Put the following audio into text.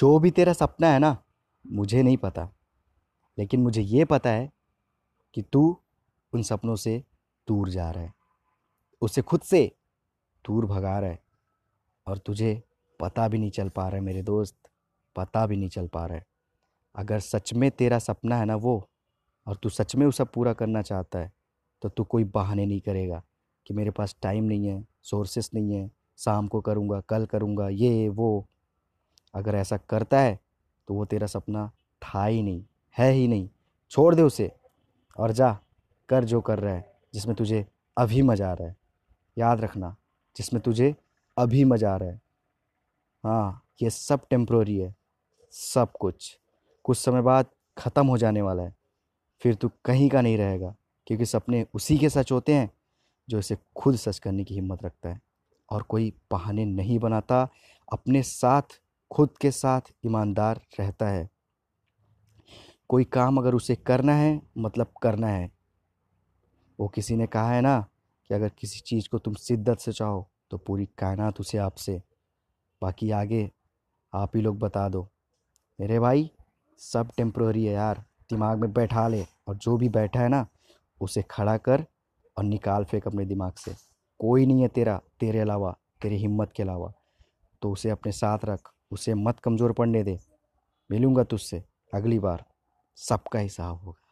जो भी तेरा सपना है ना, मुझे नहीं पता। लेकिन मुझे ये पता है कि तू उन सपनों से दूर जा रहा है। उसे खुद से दूर भगा रहा है। और तुझे पता भी नहीं चल पा रहा है, मेरे दोस्त, पता भी नहीं चल पा रहा है। अगर सच में तेरा सपना है ना वो, और तू सच में उसे पूरा करना चाहता है तो तू कोई बहाने नहीं करेगा कि मेरे पास टाइम नहीं है सोर्सेस नहीं है, शाम को करूँगा, कल करूँगा, ये, वो। अगर ऐसा करता है तो वो तेरा सपना था ही नहीं, है ही नहीं। छोड़ दे उसे और जा, कर जो कर रहा है, जिसमें तुझे अभी मज़ा आ रहा है। याद रखना, जिसमें तुझे अभी मज़ा आ रहा है। हाँ ये सब टेम्प्रोरी है, सब कुछ। कुछ समय बाद ख़त्म हो जाने वाला है। फिर तू कहीं का नहीं रहेगा, क्योंकि सपने उसी के सच होते हैं, जो इसे खुद सच करने की हिम्मत रखता है। और कोई बहाने नहीं बनाता, अपने साथ खुद के साथ ईमानदार रहता है। कोई काम अगर उसे करना है मतलब करना है। वो किसी ने कहा है ना कि अगर किसी चीज़ को तुम शिद्दत से चाहो तो पूरी कायनात उसे आपसे। बाकी आगे आप ही लोग बता दो। मेरे भाई, सब टेम्प्रोरी है यार। दिमाग में बैठा ले और जो भी बैठा है ना, उसे खड़ा कर और निकाल फेंक अपने दिमाग से। कोई नहीं है तेरा, तेरे अलावा, तेरी हिम्मत के अलावा। तो उसे अपने साथ रख। उसे मत कमज़ोर पड़ने दे। मिलूँगा तुझसे अगली बार। सबका हिसाब होगा।